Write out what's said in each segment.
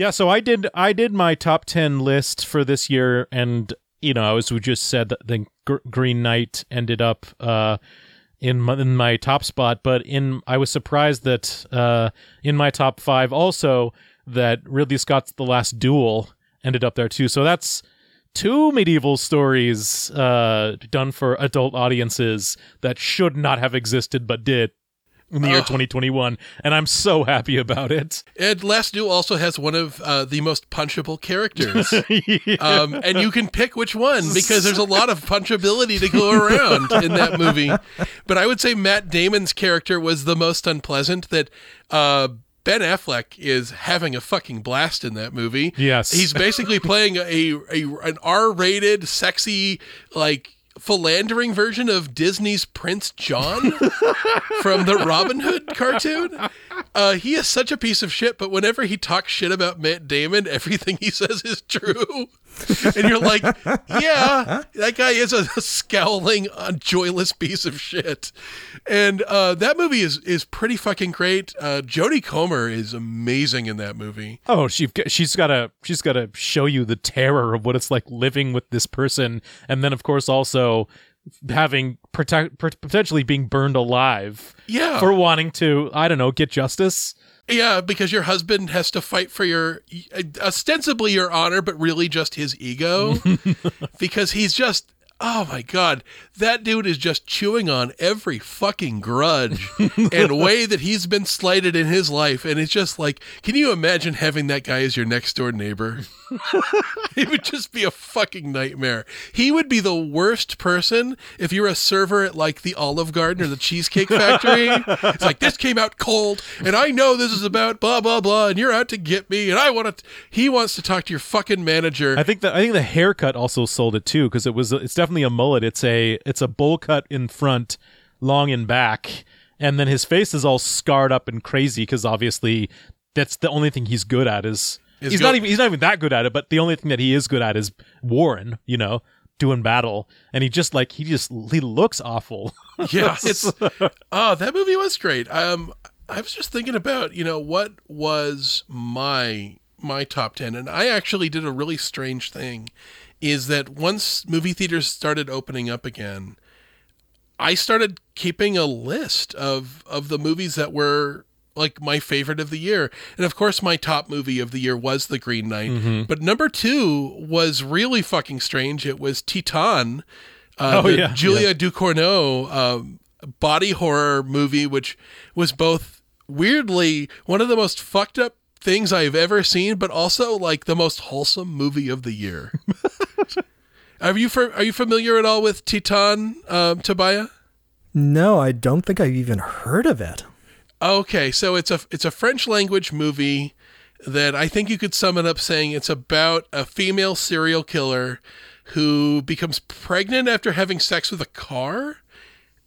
Yeah, so I did I did my top 10 list for this year and you know, as we just said the Gr- Green Knight ended up uh in my, in my top spot, but in I was surprised that uh in my top 5 also that Ridley Scott's The Last Duel ended up there too. So that's two medieval stories uh done for adult audiences that should not have existed but did in the year 2021 and i'm so happy about it And Last Duel also has one of uh, the most punchable characters. um, and you can pick which one because there's a lot of punchability to go around in that movie. But I would say Matt Damon's character was the most unpleasant that uh, Ben Affleck is having a fucking blast in that movie. Yes. He's basically playing a, a an R-rated sexy like philandering version of Disney's Prince John from the Robin Hood cartoon. Uh, he is such a piece of shit, but whenever he talks shit about Matt Damon, everything he says is true. And you're like, yeah, that guy is a scowling, uh, joyless piece of shit. And uh, that movie is is pretty fucking great. Uh, Jodie Comer is amazing in that movie. Oh, she she's got to she's got to show you the terror of what it's like living with this person, and then of course also having protect potentially being burned alive. Yeah. for wanting to I don't know get justice. Yeah, because your husband has to fight for your uh, ostensibly your honor, but really just his ego. because he's just oh my god, that dude is just chewing on every fucking grudge and way that he's been slighted in his life. And it's just like, can you imagine having that guy as your next door neighbor? it would just be a fucking nightmare. He would be the worst person if you're a server at like the Olive Garden or the Cheesecake Factory. it's like this came out cold, and I know this is about blah blah blah, and you're out to get me, and I want to. He wants to talk to your fucking manager. I think that I think the haircut also sold it too because it was it's definitely a mullet. It's a it's a bowl cut in front, long in back, and then his face is all scarred up and crazy because obviously that's the only thing he's good at is Is he's go- not even he's not even that good at it, but the only thing that he is good at is Warren, you know, doing battle, and he just like he just he looks awful. yeah, it's oh that movie was great. Um, I was just thinking about you know what was my my top ten, and I actually did a really strange thing. Is that once movie theaters started opening up again, I started keeping a list of of the movies that were like my favorite of the year. And of course my top movie of the year was The Green Knight. But number 2 was really fucking strange. It was Titane. Uh, Oh, yeah, Julia Ducournau um, body horror movie which was both weirdly one of the most fucked up things I've ever seen but also like the most wholesome movie of the year. Are you for, are you familiar at all with Titane, um, Tobiah? No, I don't think I've even heard of it. Okay, so it's a it's a French language movie that I think you could sum it up saying it's about a female serial killer who becomes pregnant after having sex with a car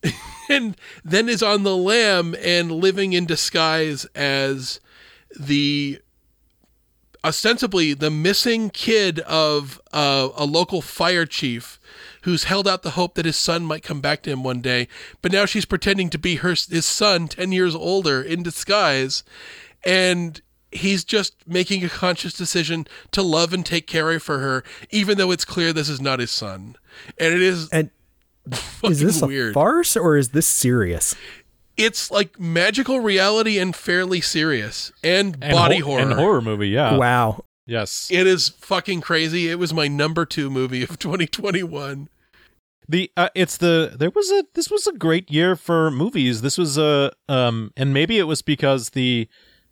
and then is on the lam and living in disguise as the ostensibly the missing kid of uh, a local fire chief who's held out the hope that his son might come back to him one day but now she's pretending to be her his son 10 years older in disguise and he's just making a conscious decision to love and take care of for her even though it's clear this is not his son and it is And is this a weird farce or is this serious? it's like magical reality and fairly serious and, And body ho- horror and horror movie. Yeah. wow. Yes. It is fucking crazy. It was my number two movie of 2021. The uh, it's the there was a this was a great year for movies. This was a um and maybe it was because the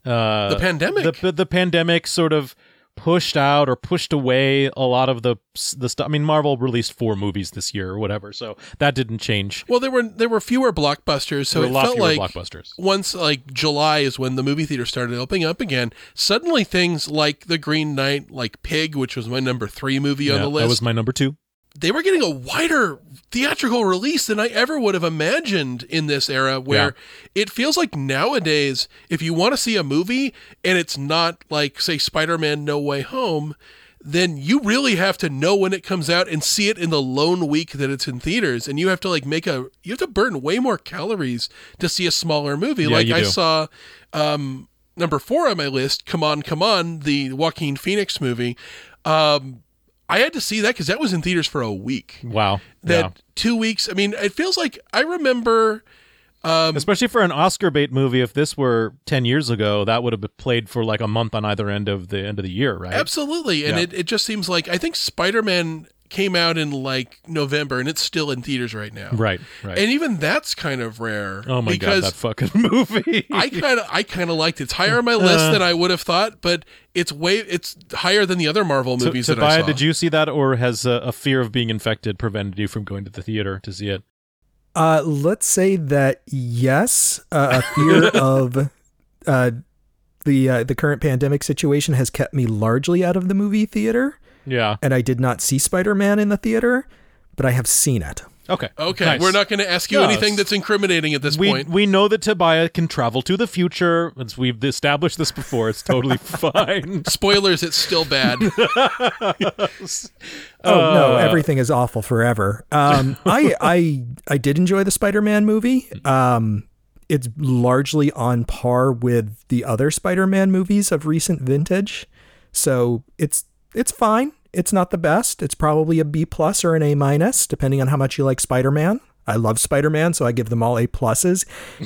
uh The pandemic. the the pandemic sort of pushed out or pushed away a lot of the the stuff. I mean, Marvel released four movies this year or whatever, so that didn't change. Well, there were there were fewer blockbusters, so it felt like blockbusters. once like July is when the movie theater started opening up again. Suddenly, things like The Green Knight, like Pig, which was my number three movie on the list, that was my number two. They were getting a wider theatrical release than I ever would have imagined in this era where it feels like nowadays if you want to see a movie and it's not like say Spider-Man No Way Home then you really have to know when it comes out and see it in the lone week that it's in theaters. And you have to like make a you have to burn way more calories to see a smaller movie. Yeah, like I do. saw um number 4 on my list Come On Come On the Joaquin Phoenix movie. Um I had to see that because that was in theaters for a week. Wow. That yeah. two weeks. I mean, it feels like I remember. Um, Especially for an Oscar bait movie, if this were ten years ago, that would have been played for like a month on either end of the end of the year, right? absolutely, and Yeah. it, it just seems like I think Spider Man came out in like November, and it's still in theaters right now. Right, right. And even that's kind of rare. oh my god, because that fucking movie! I kind of I kind of liked it. It's higher on my list Uh. than I would have thought, but it's way it's higher than the other Marvel T- movies that I Tobiah, saw. did you see that, or has uh, a fear of being infected prevented you from going to the theater to see it? Uh, let's say that yes, uh, a fear of uh, the uh, the current pandemic situation has kept me largely out of the movie theater, Yeah. and I did not see Spider Man in the theater, but I have seen it. Okay. Okay, Nice. we're not going to ask you No, anything that's incriminating at this we point. we know that Tobiah can travel to the future. As we've established this before, it's totally fine. Spoilers, it's still bad. Oh no, Uh, everything is awful forever. Um, I I I did enjoy the Spider Man movie. Um, it's largely on par with the other Spider Man movies of recent vintage, so it's it's fine. It's not the best. It's probably a B plus or an A minus, depending on how much you like Spider Man. I love Spider Man, so I give them all A pluses,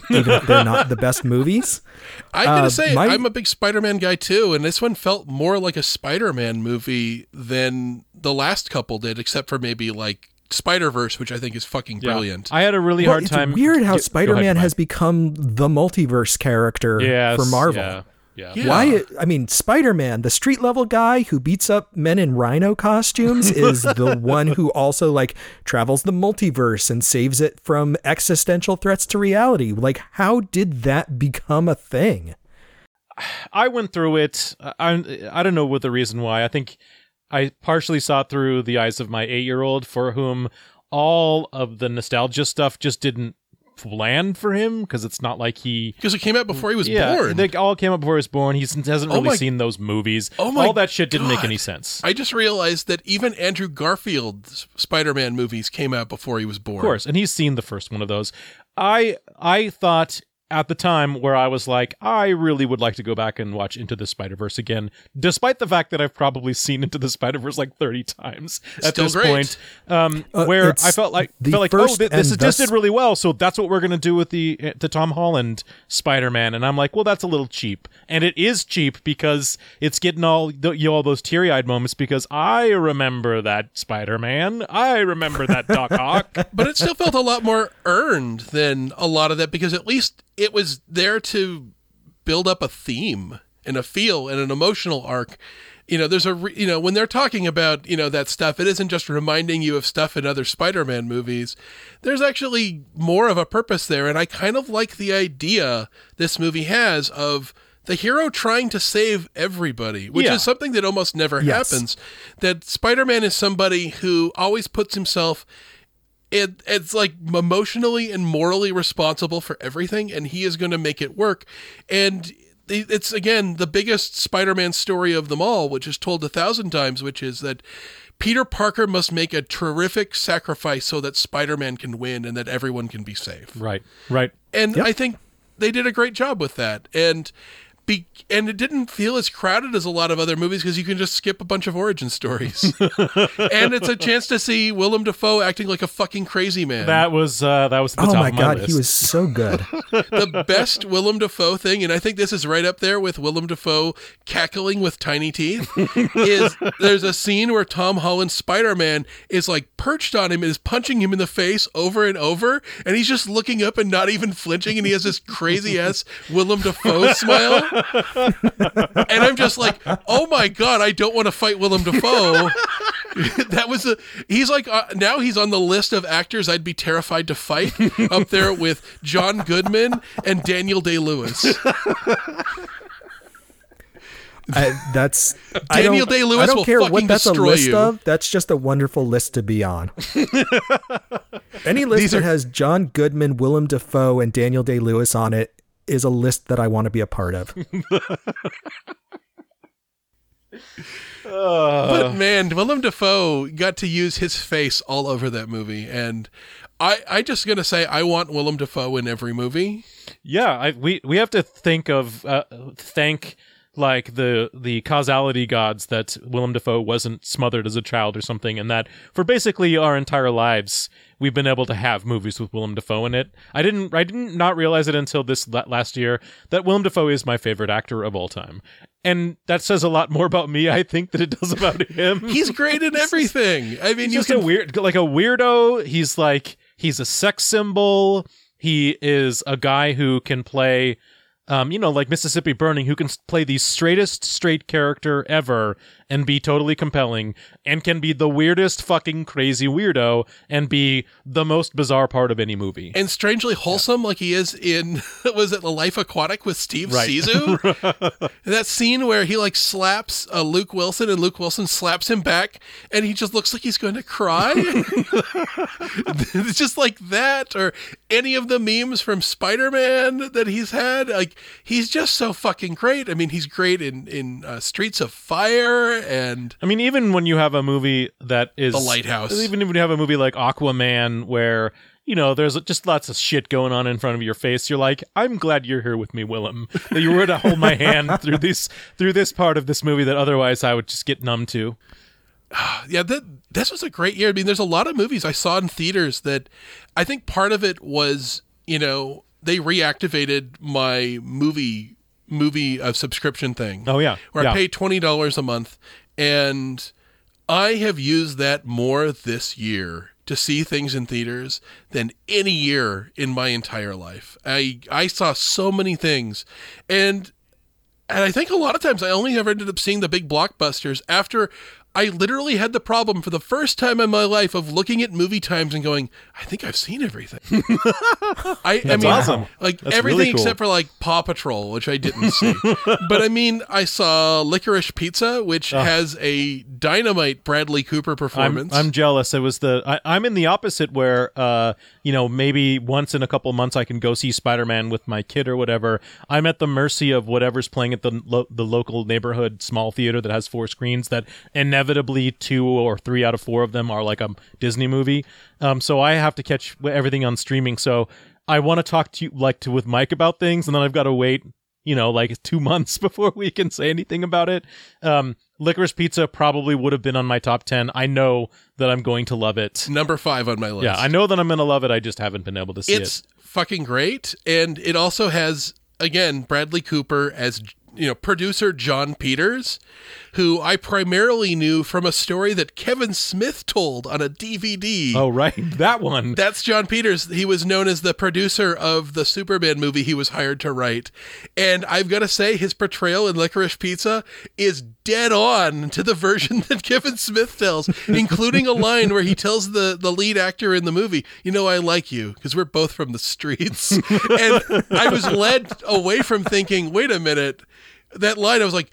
even if they're not the best movies. I gotta Uh, say, my- I'm a big Spider-Man guy too, and this one felt more like a Spider-Man movie than the last couple did, except for maybe like Spider-Verse, which I think is fucking Yeah. brilliant. I had a really Well, hard it's time. weird how Go- go Spider Man has become the multiverse character Yes, for Marvel. Yeah. Yeah. Yeah. Why? I mean, Spider Man, the street level guy who beats up men in rhino costumes, is the one who also like travels the multiverse and saves it from existential threats to reality. Like, how did that become a thing? I went through it. I I don't know what the reason why. I think I partially saw through the eyes of my eight year old, for whom all of the nostalgia stuff just didn't land for him because it's not like he. Because it came out before he was yeah, born. they all came out before he was born. He hasn't Oh really my- seen those movies. Oh my all that shit didn't make any sense. I just realized that even Andrew Garfield's Spider-Man movies came out before he was born. Of course, and he's seen the first one of those. I I thought at the time where I was like, I really would like to go back and watch Into the Spider Verse again, despite the fact that I've probably seen Into the Spider Verse like thirty times at Still this great. point. Um, Uh, where I felt like the felt like, oh, th- this and just thus- did really well, so that's what we're gonna do with the uh, the Tom Holland Spider Man, and I'm like, well, that's a little cheap, and it is cheap because it's getting all the, you know, all those teary eyed moments because I remember that Spider Man, I remember that Doc Ock. but it still felt a lot more earned than a lot of that because at least it was there to build up a theme and a feel and an emotional arc. You know, there's a re- you know when they're talking about you know that stuff, it isn't just reminding you of stuff in other Spider-Man movies. There's actually more of a purpose there, and I kind of like the idea this movie has of the hero trying to save everybody, which Yeah. is something that almost never Yes. happens. That Spider-Man is somebody who always puts himself it it's like emotionally and morally responsible for everything and he is going to make it work and it's again the biggest spider-man story of them all which is told a thousand times which is that peter parker must make a terrific sacrifice so that spider-man can win and that everyone can be safe right, right. and Yep. I think they did a great job with that. And be and it didn't feel as crowded as a lot of other movies because you can just skip a bunch of origin stories. and it's a chance to see Willem Dafoe acting like a fucking crazy man. That was uh, that was the Oh top my of my god, list. he was so good. the best Willem Dafoe thing, and I think this is right up there with Willem Dafoe cackling with tiny teeth. is there's a scene where Tom Holland's Spider Man is like perched on him and is punching him in the face over and over, and he's just looking up and not even flinching, and he has this crazy ass Willem Dafoe smile. And I'm just like, oh my god, I don't want to fight Willem Dafoe. that was a. He's like uh, now he's on the list of actors I'd be terrified to fight up there with John Goodman and Daniel Day Lewis. I, that's Daniel Day-Lewis I don't care what that's a list you. of. That's just a wonderful list to be on. Any list that has John Goodman, Willem Dafoe, and Daniel Day Lewis on it is a list that I want to be a part of. But man, Willem Dafoe got to use his face all over that movie, and I I just gonna say I want Willem Dafoe in every movie. Yeah, I, we we have to think of uh, thank like the the causality gods that Willem Dafoe wasn't smothered as a child or something, and that for basically our entire lives we've been able to have movies with Willem Dafoe in it. I didn't I didn't not realize it until this last year that Willem Dafoe is my favorite actor of all time, and that says a lot more about me I think than it does about him. He's great in everything. I mean, He's you just can a weird like a weirdo he's like he's a sex symbol he is a guy who can play um, you know, like Mississippi Burning, who can play the straightest straight character ever and be totally compelling, and can be the weirdest fucking crazy weirdo and be the most bizarre part of any movie. and strangely wholesome, like he is in was it The Life Aquatic with Steve Right. Zissou? that scene where he like slaps uh, Luke Wilson, and Luke Wilson slaps him back, and he just looks like he's going to cry. it's just like that, or any of the memes from Spider Man that he's had. Like he's just so fucking great. I mean, he's great in in uh, Streets of Fire and I mean, even when you have a movie that is The Lighthouse. even if you have a movie like Aquaman, where you know there's just lots of shit going on in front of your face, you're like, I'm glad you're here with me, Willem. That you were to hold my hand through this through this part of this movie that otherwise I would just get numb to. yeah, that this was a great year. I mean, there's a lot of movies I saw in theaters that I think part of it was, you know, they reactivated my movie movie uh, subscription thing. Oh yeah, where yeah. I pay twenty dollars a month, and I have used that more this year to see things in theaters than any year in my entire life. I I saw so many things, and and I think a lot of times I only ever ended up seeing the big blockbusters after I literally had the problem for the first time in my life of looking at movie times and going, I think I've seen everything. I, I That's mean, awesome. like That's everything really cool. except for like Paw Patrol, which I didn't see. but I mean, I saw Licorice Pizza, which has a dynamite Bradley Cooper I'm, performance. I'm jealous. It was the I, I'm in the opposite where uh you know maybe once in a couple months I can go see Spider Man with my kid or whatever. I'm at the mercy of whatever's playing at the lo- the local neighborhood small theater that has four screens. That inevitably two or three out of four of them are like a Disney movie. Um, so I have to catch everything on streaming. So I want to talk to you like to with Mike about things, and then I've got to wait you know, like two months before we can say anything about it. Um, Licorice Pizza probably would have been on my top 10. I know that I'm going to love it. number five on my list. Yeah, I know that I'm going to love it. I just haven't been able to see it's it. It's fucking great and it also has again bradley cooper as you know producer john peters who i primarily knew from a story that kevin smith told on a dvd Oh, right. That one. that's John Peters. He was known as the producer of the Superman movie he was hired to write. And I've got to say, his portrayal in Licorice Pizza is dead on to the version that Kevin Smith tells, including a line where he tells the, the lead actor in the movie, You know, I like you because we're both from the streets. and I was led away from thinking, Wait a minute. That line, I was like,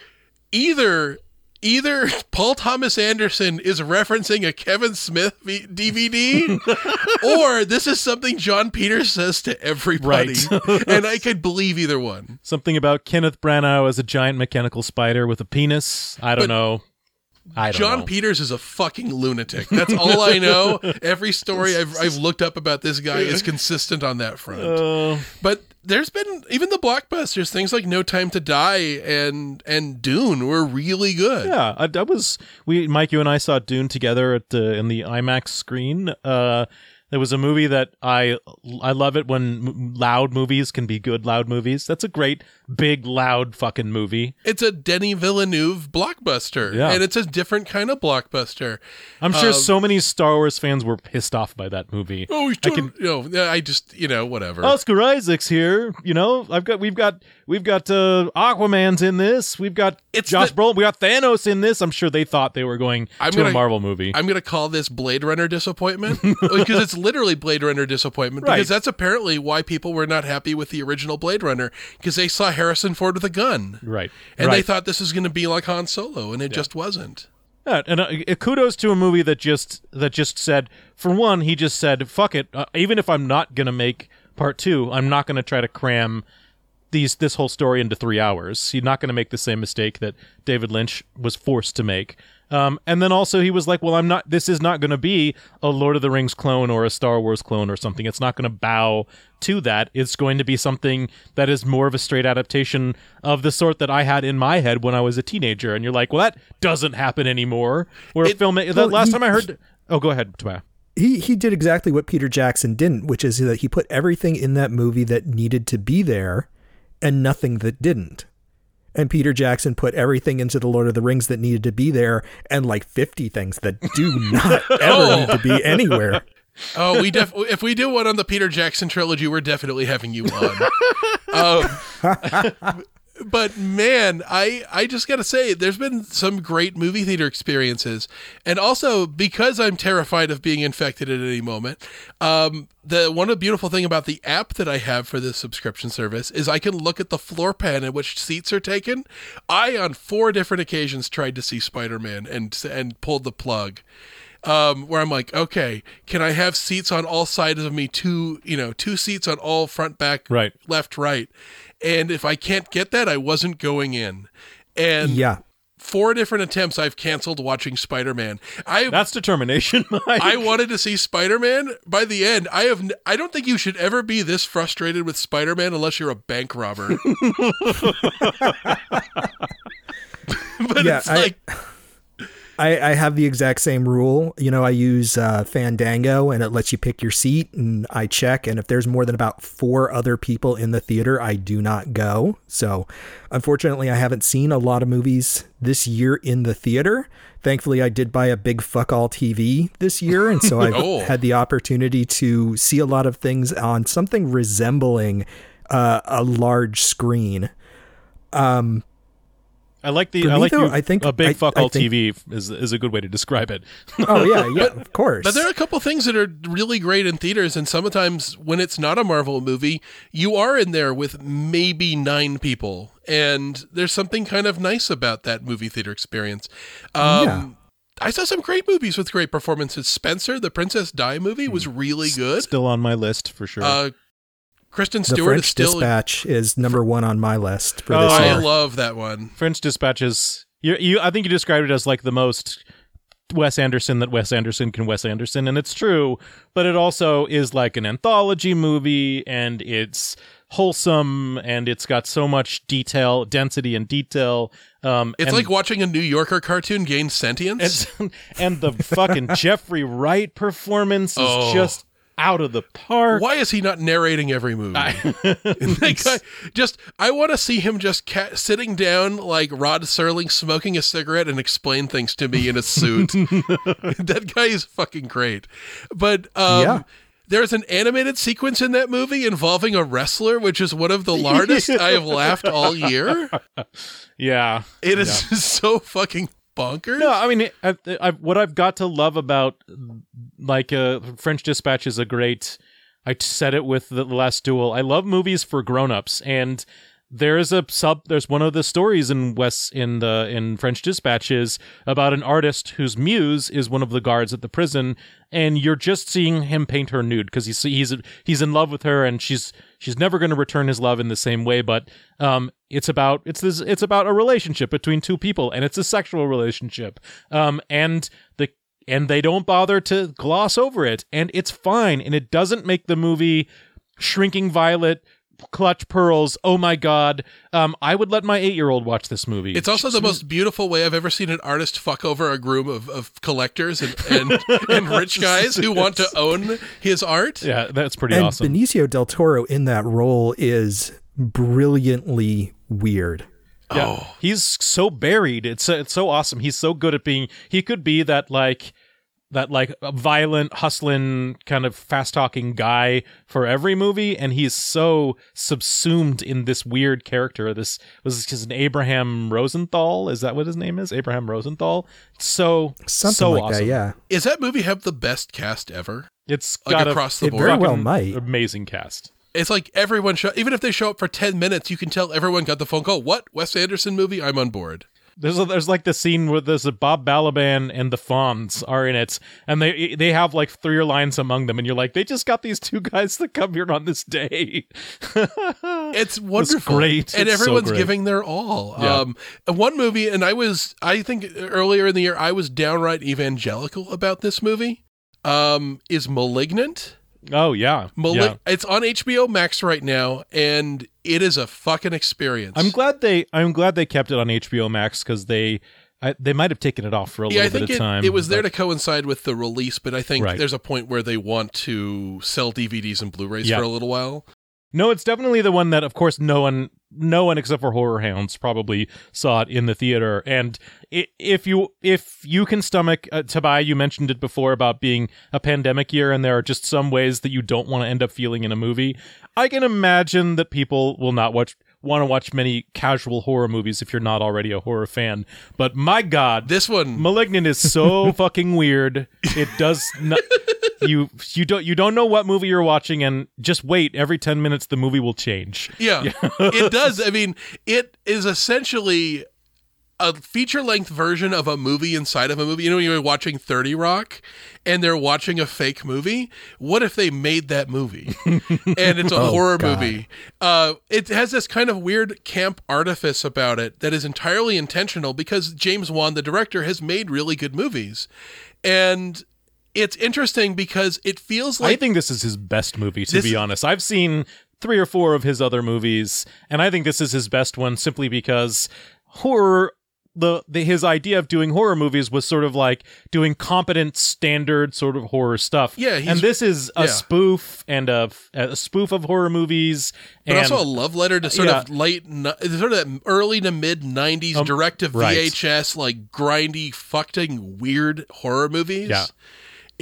either either Paul Thomas Anderson is referencing a Kevin Smith v- DVD, or this is something John Peters says to everybody, and I could believe either one. Something about Kenneth Branagh as a giant mechanical spider with a penis. I don't But know. I don't John know. Peters is a fucking lunatic. That's all I know. Every story I've, I've looked up about this guy is consistent on that front. Uh, But there's been even the blockbusters, things like No Time to Die and and Dune were really good. yeah, I, that was we. Mike, you and I saw Dune together at the in the IMAX screen. Uh, it was a movie that I I love it when m- loud movies can be good loud movies. That's a great big, loud fucking movie. It's a Denis Villeneuve blockbuster, Yeah. and it's a different kind of blockbuster. I'm sure Um, so many Star Wars fans were pissed off by that movie. Oh, I totally, you know, I just, you know, whatever. Oscar Isaac's here. You know, I've got we've got we've got uh, Aquaman's in this. We've got It's Josh the- Brolin. We got Thanos in this. I'm sure they thought they were going I'm to a gonna- Marvel movie. I'm going to call this Blade Runner disappointment because it's literally Blade Runner disappointment Right. because that's apparently why people were not happy with the original Blade Runner because they saw Harrison Ford with a gun right. and right. they thought this was going to be like Han Solo and it just wasn't. Yeah, and uh, uh, kudos to a movie that just that just said for one he just said fuck it uh, even if I'm not gonna make part two I'm not gonna try to cram these this whole story into three hours. He's not gonna make the same mistake that David Lynch was forced to make. Um, and then also he was like, well I'm not this is not gonna be a Lord of the Rings clone or a Star Wars clone or something. It's not gonna bow to that. It's going to be something that is more of a straight adaptation of the sort that I had in my head when I was a teenager. And you're like, well, that doesn't happen anymore. Where It- film, the last he- time I heard, oh, go ahead, Tobiah. he he did exactly what Peter Jackson didn't, which is that he put everything in that movie that needed to be there and nothing that didn't. And Peter Jackson put everything into the Lord of the Rings that needed to be there and like 50 things that do not ever need to be anywhere. Oh, we def- if we do one on the Peter Jackson trilogy, we're definitely having you on. um, but man, I I just gotta say, there's been some great movie theater experiences, and also because I'm terrified of being infected at any moment. Um, the one of the beautiful thing about the app that I have for this subscription service is I can look at the floor plan at which seats are taken. I on four different occasions tried to see Spider Man and and pulled the plug um, where I'm like, okay, can I have seats on all sides of me? Two, you know, two seats on all front, back, Right. left, right. And if I can't get that, I wasn't going in. And Yeah. four different attempts, I've canceled watching Spider Man. I That's determination. Mike. I wanted to see Spider Man. By the end, I have. n- I don't think you should ever be this frustrated with Spider Man unless you're a bank robber. but Yeah, it's I- like I, I have the exact same rule. You know, I use uh, Fandango and it lets you pick your seat, and I check. And if there's more than about four other people in the theater, I do not go. So, unfortunately, I haven't seen a lot of movies this year in the theater. Thankfully, I did buy a big fuck all TV this year, and so I've Oh. had the opportunity to see a lot of things on something resembling uh, a large screen. I like the. For I me, like though, you, I think- a big I- fuck I all think- TV is is a good way to describe it. Oh yeah, yeah, of course. But there are a couple things that are really great in theaters, and sometimes when it's not a Marvel movie, you are in there with maybe nine people, and there's something kind of nice about that movie theater experience. Um, Yeah. I saw some great movies with great performances. Spencer, the Princess Di movie, was really good. Still on my list for sure. Uh, Kristen the Stewart French is still. Dispatch is number one on my list for Oh, this I year. love that one. French Dispatches. You, you, I think you described it as like the most Wes Anderson that Wes Anderson can Wes Anderson, and it's true. But it also is like an anthology movie, and it's wholesome, and it's got so much detail, density, and detail. Um, It's and, like watching a New Yorker cartoon gain sentience. and, and the fucking Jeffrey Wright performance is Oh. just out of the park. Why is he not narrating every movie? That guy- just I want to see him just ca- sitting down like Rod Serling, smoking a cigarette, and explain things to me in a suit. that guy is fucking great. But um, Yeah. there's an animated sequence in that movie involving a wrestler, which is one of the largest I have laughed all year. Yeah. It is just so fucking No, I mean, I, I, what I've got to love about like uh, French Dispatch is a great. I said it with the last duel. I love movies for grown-ups, and there's a sub. There's one of the stories in West in the in French Dispatches about an artist whose muse is one of the guards at the prison, and you're just seeing him paint her nude because he's he's he's in love with her, and she's she's never going to return his love in the same way. But um, it's about it's this it's about a relationship between two people, and it's a sexual relationship. Um, and the and they don't bother to gloss over it, and it's fine, and it doesn't make the movie shrinking violet clutch pearls oh my god um i would let my eight-year-old watch this movie It's also the most beautiful way I've ever seen an artist fuck over a groom of, of collectors and, and, and rich guys who want to own his art. yeah that's pretty and awesome Benicio del Toro in that role is brilliantly weird. Yeah. Oh. He's so buried. It's it's so awesome. He's so good at being he could be that like that like violent hustling kind of fast talking guy for every movie and he's so subsumed in this weird character this was his an abraham rosenthal is that what his name is abraham rosenthal so Something so like awesome. that, yeah. Is that movie have the best cast ever? it's Like got across a the It board. very well might. amazing cast It's like everyone show even if they show up for 10 minutes, you can tell everyone got the phone call. What? Wes Anderson movie? I'm on board. There's a, there's like the scene where there's a Bob Balaban and the Fonz are in it, and they they have like three lines among them, and you're like, they just got these two guys to come here on this day. It's wonderful. great. And It's so everyone's great. giving their all. Yeah. Um, one movie, and I was, I think earlier in the year, I was downright evangelical about this movie, um, is Malignant. Oh yeah, Mali- yeah. It's on HBO Max right now, and it is a fucking experience. I'm glad they I'm glad they kept it on HBO Max because they I, they might have taken it off for a yeah, little bit of it, time. it was there to coincide with the release, but I think Right. there's a point where they want to sell DVDs and Blu-rays Yeah. for a little while. No, it's definitely the one that, of course, no one, no one except for horror hounds probably saw it in the theater. And if you if you can stomach, uh, Tobias, you mentioned it before about being a pandemic year, and there are just some ways that you don't want to end up feeling in a movie. I can imagine that people will not watch want to watch many casual horror movies if you're not already a horror fan. But my God, This one, Malignant is so fucking weird. It does not. You you don't you don't know what movie you're watching, and just wait. Every ten minutes, the movie will change. Yeah, it does. I mean, it is essentially a feature length version of a movie inside of a movie. You know, when you're watching 30 Rock and they're watching a fake movie. What if they made that movie and it's a Oh, horror God. movie? Uh, it has this kind of weird camp artifice about it that is entirely intentional because James Wan, the director, has made really good movies. And it's interesting because it feels like. I think this is his best movie. To This- be honest, I've seen three or four of his other movies, and I think this is his best one simply because horror. The, the his idea of doing horror movies was sort of like doing competent standard sort of horror stuff. Yeah, he's- and this is a yeah. spoof and a, a spoof of horror movies, but and also a love letter to sort yeah. of late, sort of that early to mid '90s Um, direct to right. VHS, like grindy, fucking weird horror movies. Yeah.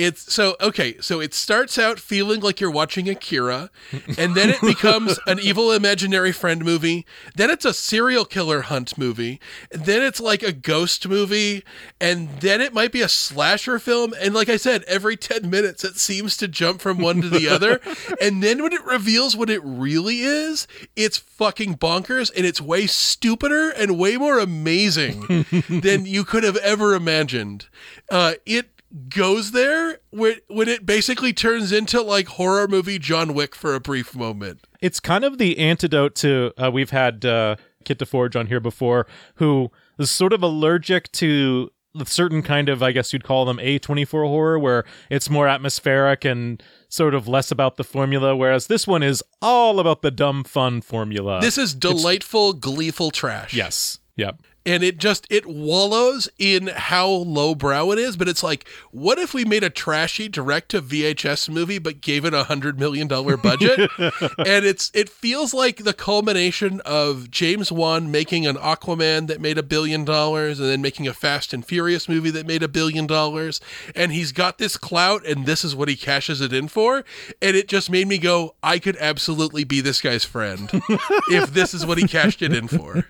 It's so okay. So it starts out feeling like you're watching Akira, and then it becomes an evil imaginary friend movie. Then it's a serial killer hunt movie. Then it's like a ghost movie, and then it might be a slasher film. And like I said, every ten minutes it seems to jump from one to the other. and then when it reveals what it really is, it's fucking bonkers, and it's way stupider and way more amazing than you could have ever imagined. Uh, it goes there when, when it basically turns into like horror movie John Wick for a brief moment. it's kind of the antidote to uh, we've had uh, Kit DeForge on here before, who is sort of allergic to a certain kind of, I guess you'd call them A24 horror, where it's more atmospheric and sort of less about the formula, whereas this one is all about the dumb fun formula. This is delightful, gleeful trash. yes, yep. And it just it wallows in how lowbrow it is, but it's like, what if we made a trashy direct to VHS movie but gave it a hundred million dollar budget? and it's it feels like the culmination of James Wan making an Aquaman that made a billion dollars and then making a Fast and Furious movie that made a billion dollars. And he's got this clout and this is what he cashes it in for. And it just made me go, I could absolutely be this guy's friend if this is what he cashed it in for.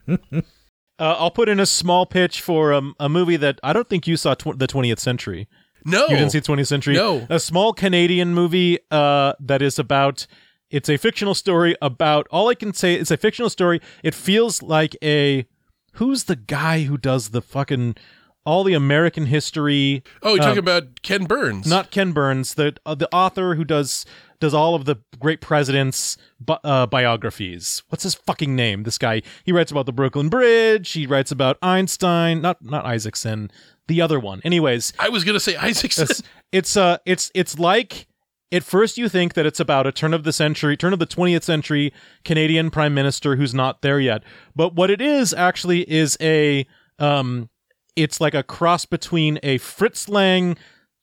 Uh, I'll put in a small pitch for um, a movie that I don't think you saw tw- the 20th Century. No. You didn't see 20th Century? No. A small Canadian movie uh, that is about. It's a fictional story about. All I can say it's a fictional story. It feels like a. Who's the guy who does the fucking all the American history? Oh, you're talking about Ken Burns. Not Ken Burns, the uh, the author who does does all of the great presidents bi- uh, biographies. What's his fucking name? This guy. He writes about the Brooklyn Bridge. He writes about Einstein. Not not Isaacson. The other one. Anyways, I was gonna say Isaacson. it's it's uh it's it's like at first you think that it's about a turn of the century turn of the 20th century canadian prime minister who's not there yet but what it is actually is a um it's like a cross between a fritz lang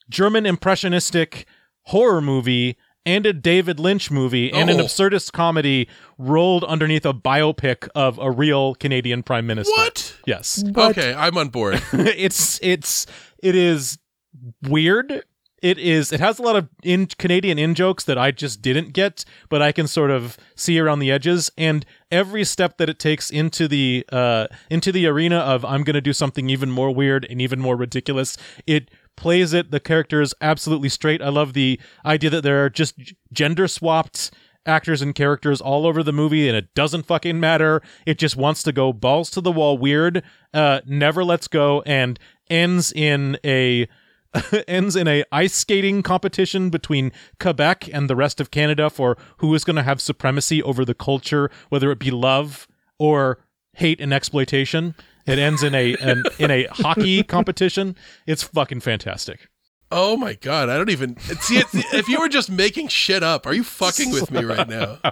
german impressionistic horror movie and a David Lynch movie and an Oh. absurdist comedy rolled underneath a biopic of a real Canadian prime minister. What? Yes. But okay, I'm on board. it's it's it is weird. It is it has a lot of in Canadian in jokes that I just didn't get, but I can sort of see around the edges and every step that it takes into the uh into the arena of I'm going to do something even more weird and even more ridiculous. It plays it the characters absolutely straight. I love the idea that there are just gender swapped actors and characters all over the movie and it doesn't fucking matter. It just wants to go balls to the wall weird, uh never lets go and ends in a ends in a ice skating competition between Quebec and the rest of Canada for who is going to have supremacy over the culture, whether it be love or hate and exploitation. It ends in a an, in a hockey competition. It's fucking fantastic. Oh my god, I don't even see it. If you were just making shit up, are you fucking with me right now?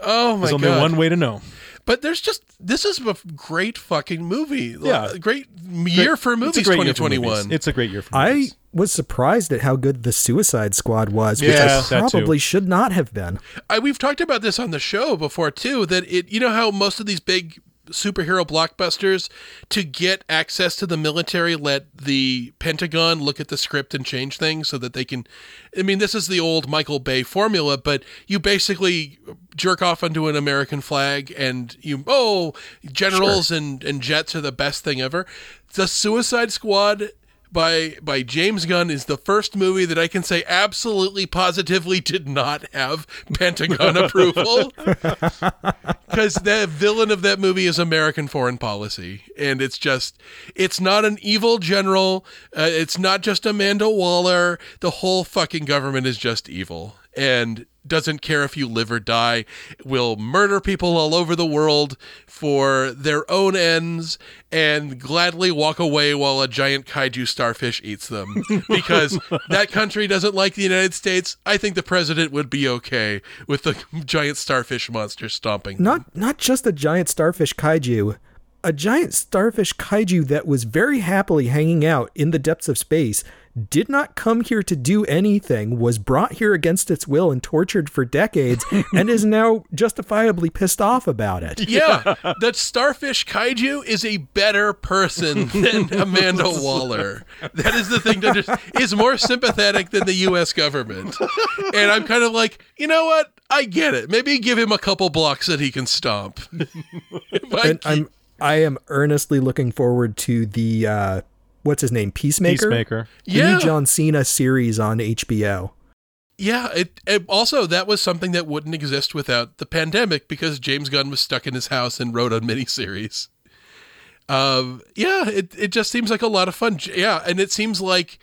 Oh my There's god! There's only one way to know. But there's just this is a great fucking movie. Yeah. great year for a movies. great year Twenty for movies. one. It's a great year for Movies. I was surprised at how good the Suicide Squad was, which Yeah, I that too. probably should not have been. I, we've talked about this on the show before too. That it, you know how most of these big superhero blockbusters, to get access to the military, let the Pentagon look at the script and change things so that they can. I mean, this is the old Michael Bay formula, but you basically jerk off onto an American flag and you oh generals and and jets are the best thing ever. The Suicide Squad by by James Gunn is the first movie that I can say absolutely positively did not have Pentagon approval. Cuz the villain of that movie is American foreign policy. And it's just it's not an evil general, uh, it's not just Amanda Waller, the whole fucking government is just evil. And doesn't care if you live or die, will murder people all over the world for their own ends, and gladly walk away while a giant kaiju starfish eats them. Because that country doesn't like the United States, I think the president would be okay with the giant starfish monster stomping. them. Not not just a giant starfish kaiju, a giant starfish kaiju that was very happily hanging out in the depths of space, did not come here to do anything, was brought here against its will and tortured for decades, and is now justifiably pissed off about it. Yeah, that starfish kaiju is a better person than Amanda Waller. That is the thing that is, is more sympathetic than the U.S. government. And I'm kind of like, you know what? I get it. Maybe give him a couple blocks that he can stomp. If I And I'm I am earnestly looking forward to the uh what's his name? Peacemaker? Peacemaker. The Yeah. new John Cena series on HBO. Yeah, it, it also that was something that wouldn't exist without the pandemic because James Gunn was stuck in his house and wrote a miniseries. Um, yeah, it it just seems like a lot of fun. Yeah, and it seems like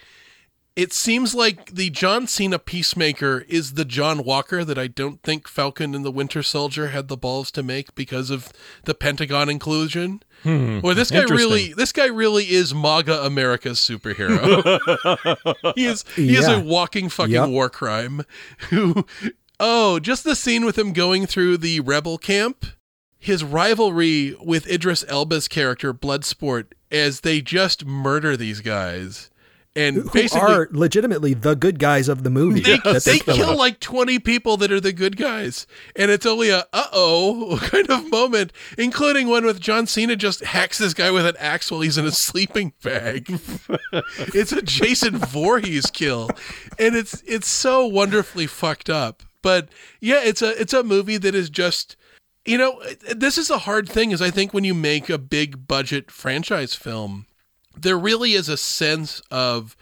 it seems like the John Cena Peacemaker is the John Walker that I don't think Falcon and the Winter Soldier had the balls to make because of the Pentagon inclusion. Hmm. Or this guy really this guy really is MAGA America's superhero. he is he is a walking fucking Yep. war crime who oh just the scene with him going through the rebel camp his rivalry with idris elba's character bloodsport as they just murder these guys and Who basically are legitimately the good guys of the movie. they, that they kill like 20 people that are the good guys. And it's only a uh-oh kind of moment including one with john cena just hacks this guy with an axe while he's in a sleeping bag. It's a jason Voorhees kill. And it's it's so wonderfully fucked up. But yeah it's a it's a movie that is just you know this is a hard thing is i think when you make a big budget franchise film there really is a sense of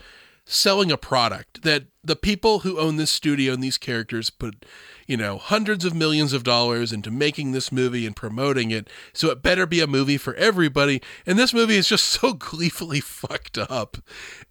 selling a product that the people who own this studio and these characters put you know hundreds of millions of dollars into making this movie and promoting it. So it better be a movie for everybody. And this movie is just so gleefully fucked up.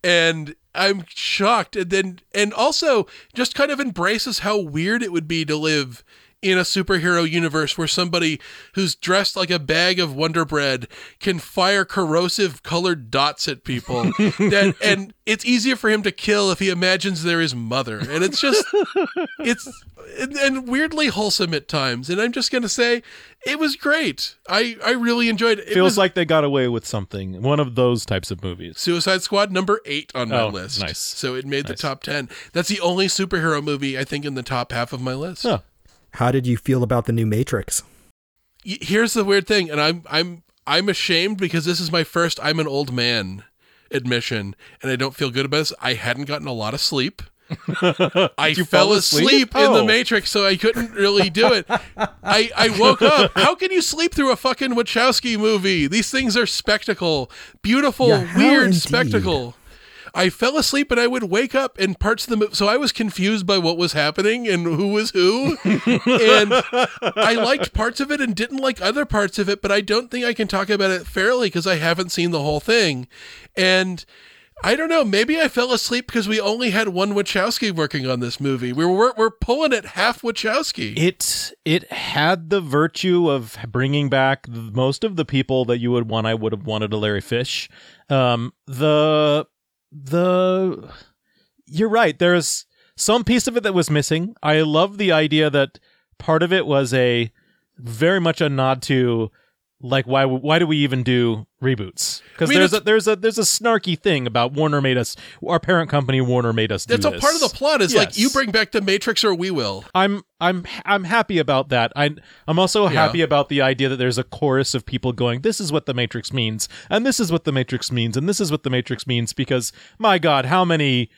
And i'm shocked. And then and also just kind of embraces how weird it would be to live in a superhero universe where somebody who's dressed like a bag of Wonder Bread can fire corrosive colored dots at people. that, and it's easier for him to kill if he imagines they're his mother. And it's just, it's, and, and weirdly wholesome at times. And I'm just going to say, it was great. I, I really enjoyed it. It Feels was like they got away with something. One of those types of movies. Suicide Squad number eight on my Oh, list. nice. So it made the top 10. That's the only superhero movie I think in the top half of my list. Huh. How did you feel about the new Matrix? Here's the weird thing, and I'm I'm I'm ashamed because this is my first I'm an old man admission, and I don't feel good about this. I hadn't gotten a lot of sleep. I you fell fall asleep? asleep in the Oh. Matrix, so I couldn't really do it. I, I woke up. How can you sleep through a fucking Wachowski movie? These things are spectacle, beautiful, Yeah, weird indeed. spectacle. I fell asleep and I would wake up in parts of the movie. So I was confused by what was happening and who was who. and I liked parts of it and didn't like other parts of it, but I don't think I can talk about it fairly because I haven't seen the whole thing. And I don't know. Maybe I fell asleep because we only had one Wachowski working on this movie. We were we're pulling it half Wachowski. It it had the virtue of bringing back most of the people that you would want. I would have wanted a Larry Fish. Um, the the you're right. There's some piece of it that was missing. I love the idea that part of it was a very much a nod to like why why do we even do reboots? Because I mean, there's a there's a there's a snarky thing about WarnerMedia our parent company WarnerMedia. do That's a part of the plot. Is like you bring back the Matrix or we will. I'm I'm I'm happy about that. I I'm also Yeah. happy about the idea that there's a chorus of people going, "This is what the Matrix means, and this is what the Matrix means, and this is what the Matrix means." Because my God, how many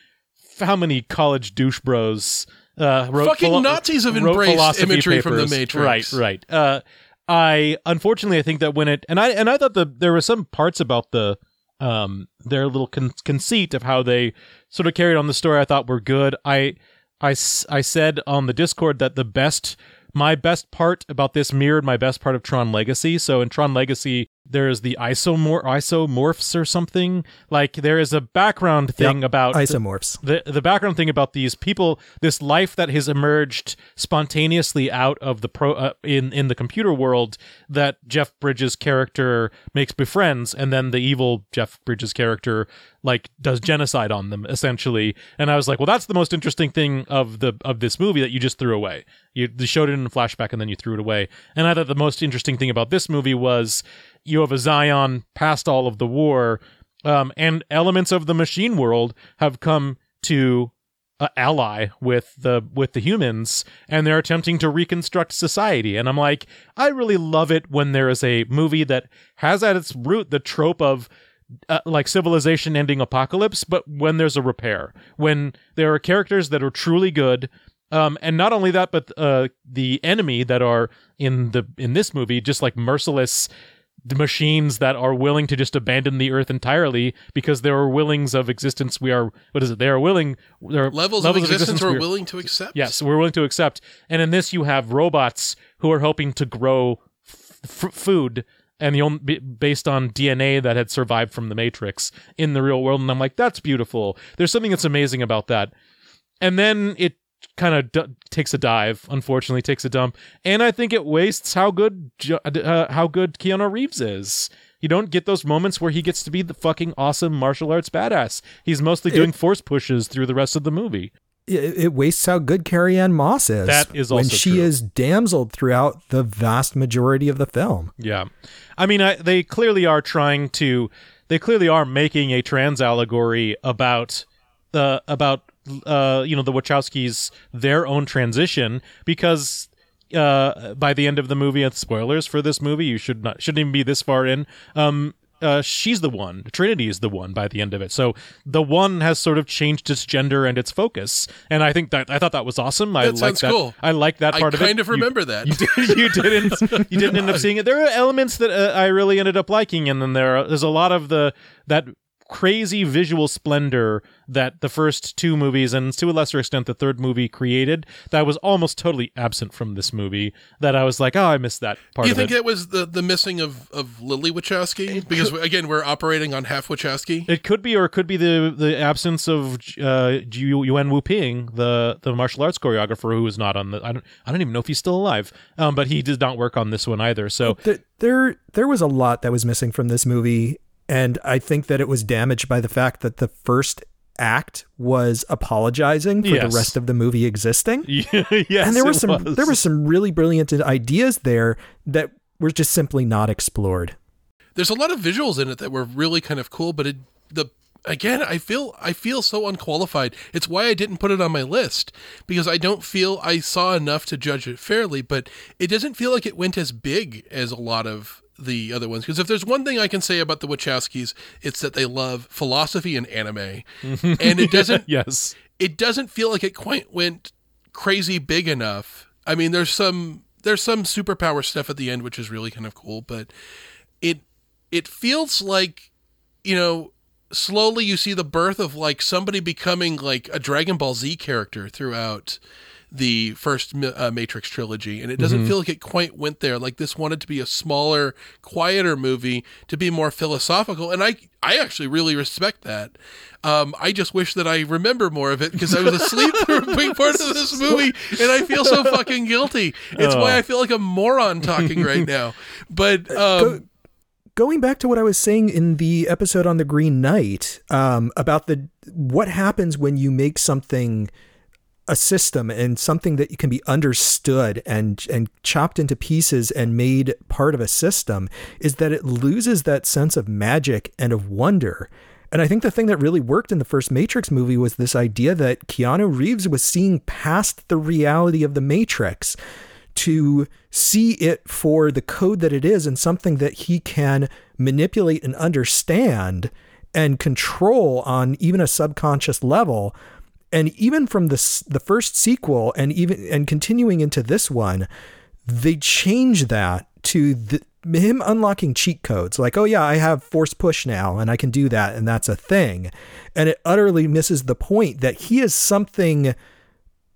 how many college douche bros uh, wrote Fucking philo- Nazis have embraced imagery from the. Matrix. Right, right. Uh, I unfortunately I think that when it and I and I thought the there were some parts about the um their little con- conceit of how they sort of carried on the story I thought were good. I I I said on the Discord that the best my best part about this mirrored my best part of Tron Legacy. So in Tron Legacy, there's the isomor isomorphs or something. Like there is a background thing about Isomorphs. the the background thing about these people, this life that has emerged spontaneously out of the pro uh, in in the computer world that Jeff Bridges' character makes befriends, and then the evil Jeff Bridges' character like does genocide on them essentially. And I was like, well, that's the most interesting thing of the of this movie that you just threw away. You showed it in a flashback and then you threw it away. And I thought the most interesting thing about this movie was you have a Zion past all of the war um, and elements of the machine world have come to uh, ally with the with the humans and they're attempting to reconstruct society. And i'm like i really love it when there is a movie that has at its root the trope of uh, like civilization ending apocalypse but when there's a repair when there are characters that are truly good um, and not only that but uh, the enemy that are in the in this movie just like merciless the machines that are willing to just abandon the earth entirely because there are willings of existence we are what is it they are willing there are Levels, of existence, we're we are- willing to accept. yes we're willing to accept and in this you have robots who are hoping to grow f- food and the only based on DNA that had survived from the Matrix in the real world, and I'm like, that's beautiful. There's something that's amazing about that, and then it kind of d- takes a dive. Unfortunately, takes a dump, and I think it wastes how good Jo- uh, how good Keanu Reeves is. You don't get those moments where he gets to be the fucking awesome martial arts badass. He's mostly doing force pushes through the rest of the movie. It, it wastes how good Carrie Ann Moss is. That is when she true. is damseled throughout the vast majority of the film. Yeah, I mean, I, they clearly are trying to. They clearly are making a trans allegory about the about uh you know the Wachowskis their own transition because uh by the end of the movie, and spoilers for this movie, you should not shouldn't even be this far in. Um, uh, she's the one. Trinity is the one by the end of it. So the one has sort of changed its gender and its focus, and I think that I thought that was awesome. I That like sounds that. cool. I like that I part of it. I kind of You- remember that. you, did, you didn't. You didn't end up seeing it. There are elements that uh, I really ended up liking, and then there are, there's a lot of the that crazy visual splendor that the first two movies and to a lesser extent the third movie created that was almost totally absent from this movie that I was like, oh, I missed that part Do you of think it. it was the, the missing of, of Lily Wachowski? Because, again, we're operating on half Wachowski. It could be, or it could be the the absence of uh, Yuen Woo-ping, the the martial arts choreographer, who was not on the. I don't I don't even know if he's still alive, um, but he did not work on this one either. So Th- there there was a lot that was missing from this movie and i think that it was damaged by the fact that the first act was apologizing for Yes. the rest of the movie existing yes, and there were some was. there was some really brilliant ideas there that were just simply not explored There's a lot of visuals in it that were really kind of cool, but it, the again, I feel I feel so unqualified. It's why I didn't put it on my list because I don't feel I saw enough to judge it fairly. But it doesn't feel like it went as big as a lot of the other ones. Because if there's one thing I can say about the Wachowskis, it's that they love philosophy and anime, and it doesn't yes. it doesn't feel like it quite went crazy big enough. I mean, there's some there's some superpower stuff at the end which is really kind of cool, but it it feels like you know slowly you see the birth of like somebody becoming like a Dragon Ball Z character throughout the first uh, Matrix trilogy, and it doesn't feel like it quite went there. Like this wanted to be a smaller, quieter movie to be more philosophical, and I I actually really respect that. Um, I just wish that I remember more of it because I was asleep for a big part of this movie, and I feel so fucking guilty. It's why I feel like a moron talking right now. But um, going back to what I was saying in the episode on the Green Knight um, about the what happens when you make something a system and something that can be understood and and chopped into pieces and made part of a system is that it loses that sense of magic and of wonder. And I think the thing that really worked in the first Matrix movie was this idea that Keanu Reeves was seeing past the reality of the Matrix to see it for the code that it is and something that he can manipulate and understand and control on even a subconscious level and even from the the first sequel and even and continuing into this one they change that to the, him unlocking cheat codes. Like oh yeah i have force push now and i can do that and that's a thing. And it utterly misses the point that he is something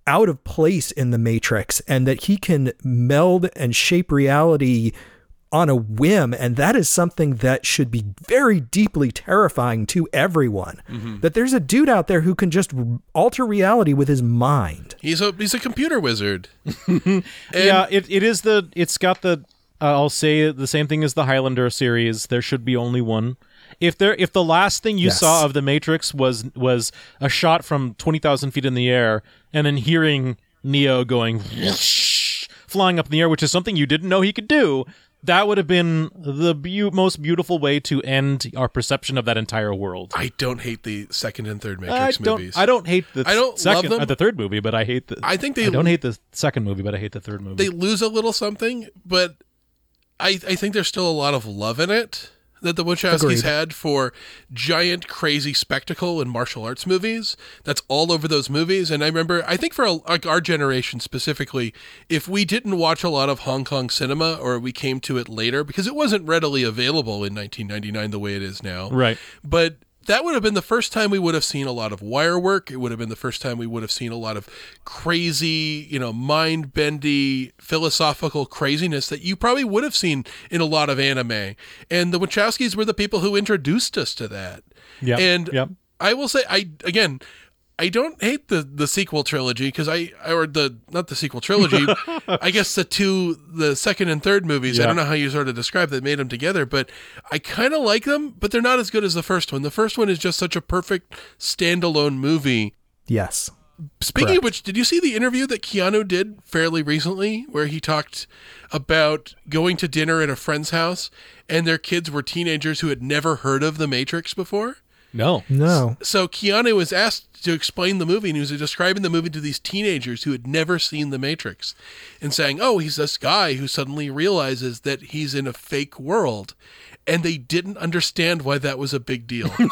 out of place in the matrix and that he can meld and shape reality on a whim and that is something that should be very deeply terrifying to everyone that there's a dude out there who can just alter reality with his mind he's a he's a computer wizard. yeah, it, it is the it's got the uh, I'll say the same thing as the Highlander series. There should be only one. If there if the last thing you Yes. saw of the Matrix was was a shot from twenty thousand feet in the air and then hearing Neo going flying up in the air, which is something you didn't know he could do, that would have been the beau- most beautiful way to end our perception of that entire world. I don't hate the second and third I Matrix don't. movies. I don't hate the I don't love them. uh, the third movie, but I hate the. I think they I don't hate the second movie, but I hate the third movie. they lose a little something, but I I think there's still a lot of love in it that the Wachowskis Agreed. had for giant crazy spectacle and martial arts movies. That's all over those movies. And I remember, I think for like our generation specifically, if we didn't watch a lot of Hong Kong cinema or we came to it later because it wasn't readily available in 1999 the way it is now, right. but that would have been the first time we would have seen a lot of wire work. It would have been the first time we would have seen a lot of crazy, you know, mind bendy philosophical craziness that you probably would have seen in a lot of anime. And the Wachowskis were the people who introduced us to that. Yeah. And Yep. I will say, I again, I don't hate the the sequel trilogy because I or the not the sequel trilogy, I guess the two the second and third movies. I don't know how you sort of describe that made them together, but I kind of like them, but they're not as good as the first one. The first one is just such a perfect standalone movie. yes Speaking Correct. of which, did you see the interview that Keanu did fairly recently where he talked about going to dinner at a friend's house and their kids were teenagers who had never heard of The Matrix before? No. no So Keanu was asked to explain the movie, and he was describing the movie to these teenagers who had never seen The Matrix, and saying, "Oh, he's this guy who suddenly realizes that he's in a fake world." And they didn't understand why that was a big deal. they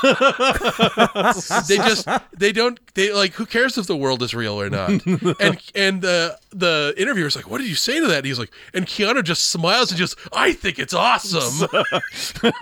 just they don't they like who cares if the world is real or not? And and the the interviewer's like, "What did you say to that?" And he's like, and Keanu just smiles and just, "I think it's awesome."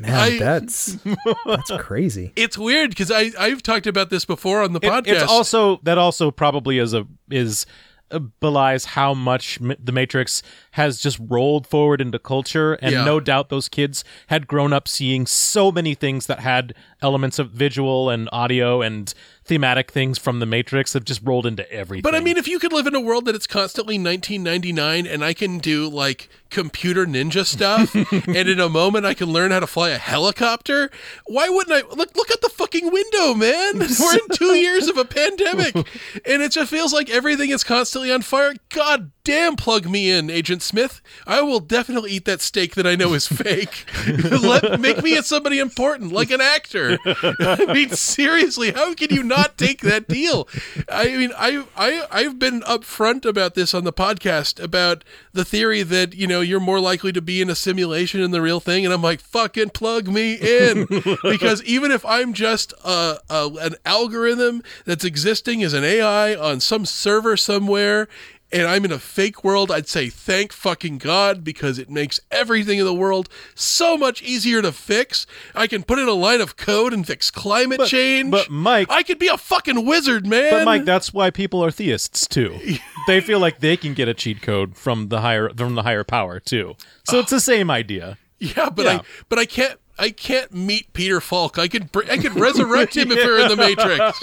Man, I- that's that's crazy. It's weird because I I've talked about this before on the It- podcast. it's also that also probably is a is uh, belies how much M- the Matrix has just rolled forward into culture, and Yeah. no doubt those kids had grown up seeing so many things that had elements of visual and audio and thematic things from the Matrix have just rolled into everything. But I mean, if you could live in a world that it's constantly 1999 and I can do like computer ninja stuff, and in a moment I can learn how to fly a helicopter, why wouldn't I? Look, look at the fucking window, man. We're in two years of a pandemic, and it just feels like everything is constantly on fire. God damn, plug me in, Agent Smith. I will definitely eat that steak that I know is fake. Let make me a somebody important, like an actor. I mean, seriously, how can you not take that deal? I mean, I I I've been upfront about this on the podcast about the theory that you know you're more likely to be in a simulation than the real thing, and I'm like, fucking plug me in, because even if I'm just a, a an algorithm that's existing as an AI on some server somewhere and I'm in a fake world, I'd say thank fucking God because it makes everything in the world so much easier to fix. I can put in a line of code and fix climate change. but Mike- I could be a fucking wizard, man. But Mike, that's why people are theists too. they feel like they can get a cheat code from the higher from the higher power too. So it's the same idea. yeah, but Yeah. I but I can't I can't meet Peter Falk. I could br- I could resurrect him if we're in the Matrix.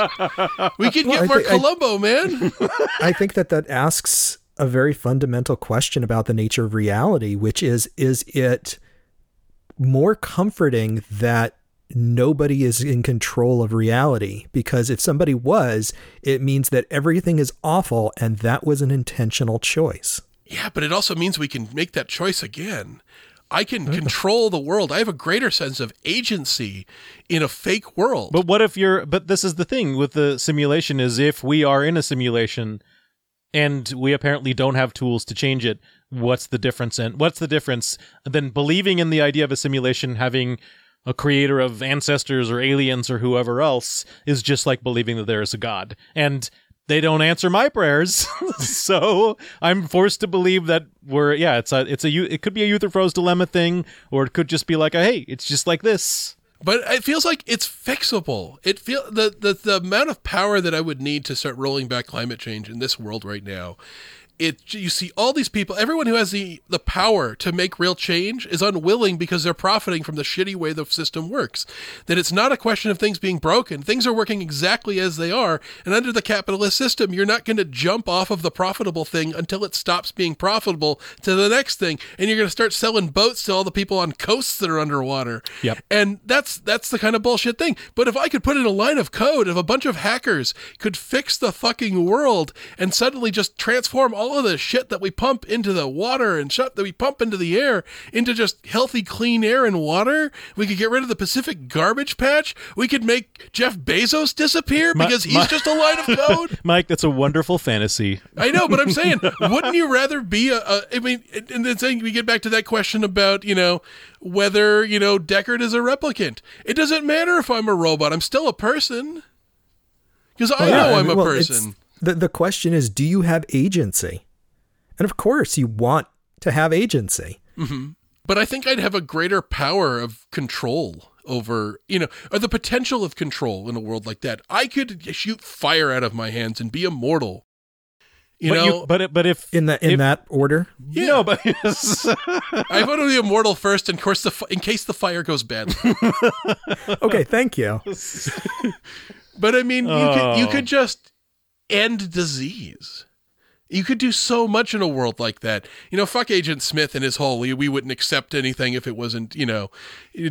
We could Well, get I Mark think- I- man. I think that that asks a very fundamental question about the nature of reality, which is is it more comforting that nobody is in control of reality? Because if somebody was, it means that everything is awful and that was an intentional choice. Yeah, but it also means we can make that choice again. I can control the world. I have a greater sense of agency in a fake world. But what if you're but this is the thing with the simulation is if we are in a simulation and we apparently don't have tools to change it, what's the difference and what's the difference than believing in the idea of a simulation having a creator of ancestors or aliens or whoever else is just like believing that there is a god. And they don't answer my prayers, so I'm forced to believe that we're yeah. It's a it's a it could be a Euthyphro's dilemma thing, or it could just be like a hey, it's just like this. But it feels like it's fixable. It feel the, the the amount of power that I would need to start rolling back climate change in this world right now. It you see all these people, everyone who has the the power to make real change is unwilling because they're profiting from the shitty way the system works. That it's not a question of things being broken. Things are working exactly as they are, and under the capitalist system, you're not going to jump off of the profitable thing until it stops being profitable to the next thing, and you're going to start selling boats to all the people on coasts that are underwater. Yep. And that's that's the kind of bullshit thing. But if I could put in a line of code, if a bunch of hackers could fix the fucking world and suddenly just transform all of the shit that we pump into the water and shit that we pump into the air into just healthy, clean air and water, we could get rid of the Pacific garbage patch. We could make Jeff Bezos disappear My- because he's just a line of code. Mike, that's a wonderful fantasy. I know, but I'm saying, wouldn't you rather be a, a I mean, and then saying we get back to that question about, you know, whether, you know, Deckard is a replicant. It doesn't matter if I'm a robot. I'm still a person. Because I Well, yeah, know I I'm mean, a well, person. The the question is, do you have agency? And of course, you want to have agency. Mm-hmm. But I think I'd have a greater power of control over, you know, or the potential of control in a world like that. I could shoot fire out of my hands and be immortal. You but know, but but if In that in if- that order, no, but I want to be immortal first, in course, the in case the fire goes bad. okay, thank you. But I mean, you could you Oh. could just end disease. You could do so much in a world like that. You know, fuck Agent Smith and his whole. We, wouldn't accept anything if it wasn't, you know,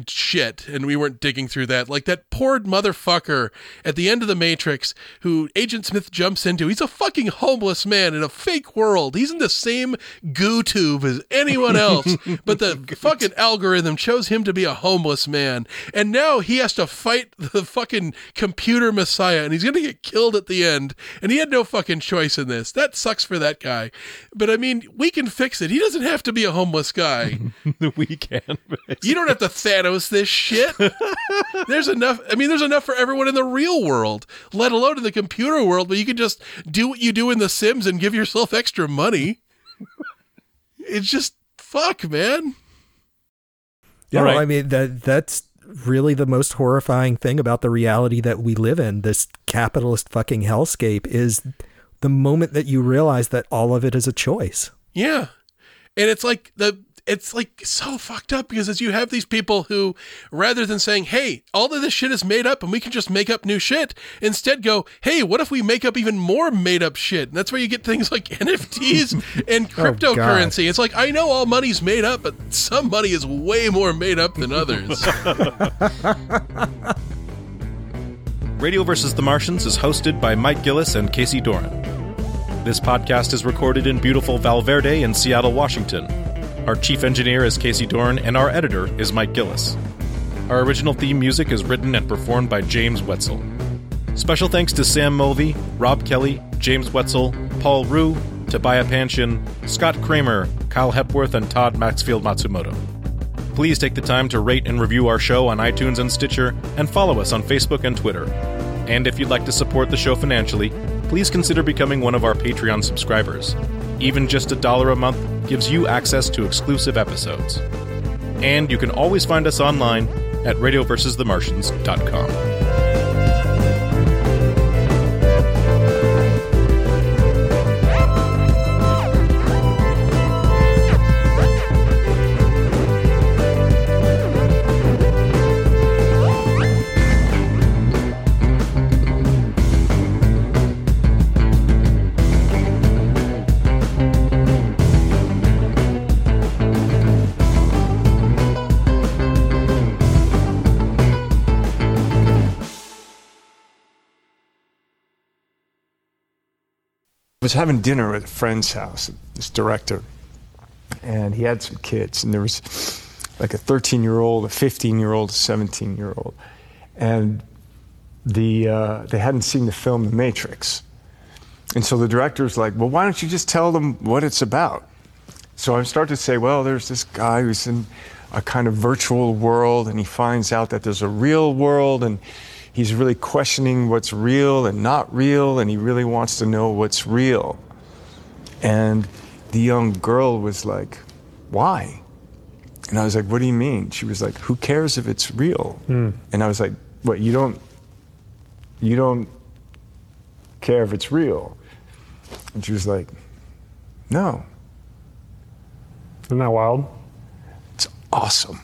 shit, and we weren't digging through that. Like that poor motherfucker at the end of the Matrix, who Agent Smith jumps into. He's a fucking homeless man in a fake world. He's in the same goo tube as anyone else, but the fucking algorithm chose him to be a homeless man, and now he has to fight the fucking computer messiah, and he's gonna get killed at the end. And he had no fucking choice in this. That sucks for that guy. But I mean, we can fix it. He doesn't have to be a homeless guy. we can. You don't have to Thanos this shit. There's enough. I mean, there's enough for everyone in the real world, let alone in the computer world. But you can just do what you do in The Sims and give yourself extra money. It's just fuck, man. Yeah, All right. I mean that that's really the most horrifying thing about the reality that we live in. This capitalist fucking hellscape is the moment that you realize that all of it is a choice. Yeah. And it's like the it's like so fucked up because as you have these people who rather than saying, "Hey, all of this shit is made up and we can just make up new shit," instead go, "Hey, what if we make up even more made up shit?" And that's where you get things like NFTs and oh, cryptocurrency. it's like I know all money's made up, but some money is way more made up than others. Radio vs. the Martians is hosted by Mike Gillis and Casey Doran. This podcast is recorded in beautiful Valverde in Seattle, Washington. Our chief engineer is Casey Dorn, and our editor is Mike Gillis. Our original theme music is written and performed by James Wetzel. Special thanks to Sam Mulvey, Rob Kelly, James Wetzel, Paul Rue, Tobiah Panshin, Scott Kramer, Kyle Hepworth, and Todd Maxfield Matsumoto. Please take the time to rate and review our show on iTunes and Stitcher, and follow us on Facebook and Twitter. And if you'd like to support the show financially, please consider becoming one of our Patreon subscribers. Even just a dollar a month gives you access to exclusive episodes. And you can always find us online at radioversusthemartians.com. was having dinner at a friend's house, this director, and he had some kids, and there was like a 13 year old, a 15 year old, a 17 year old, and the uh, they hadn't seen the film The Matrix, and so the director's like, "Well, why don't you just tell them what it's about?" So I start to say, "Well, there's this guy who's in a kind of virtual world, and he finds out that there's a real world, and." He's really questioning what's real and not real, and he really wants to know what's real. And the young girl was like, Why? And I was like, What do you mean? She was like, Who cares if it's real? Hmm. And I was like, What, you don't you don't care if it's real? And she was like, No. Isn't that wild? It's awesome.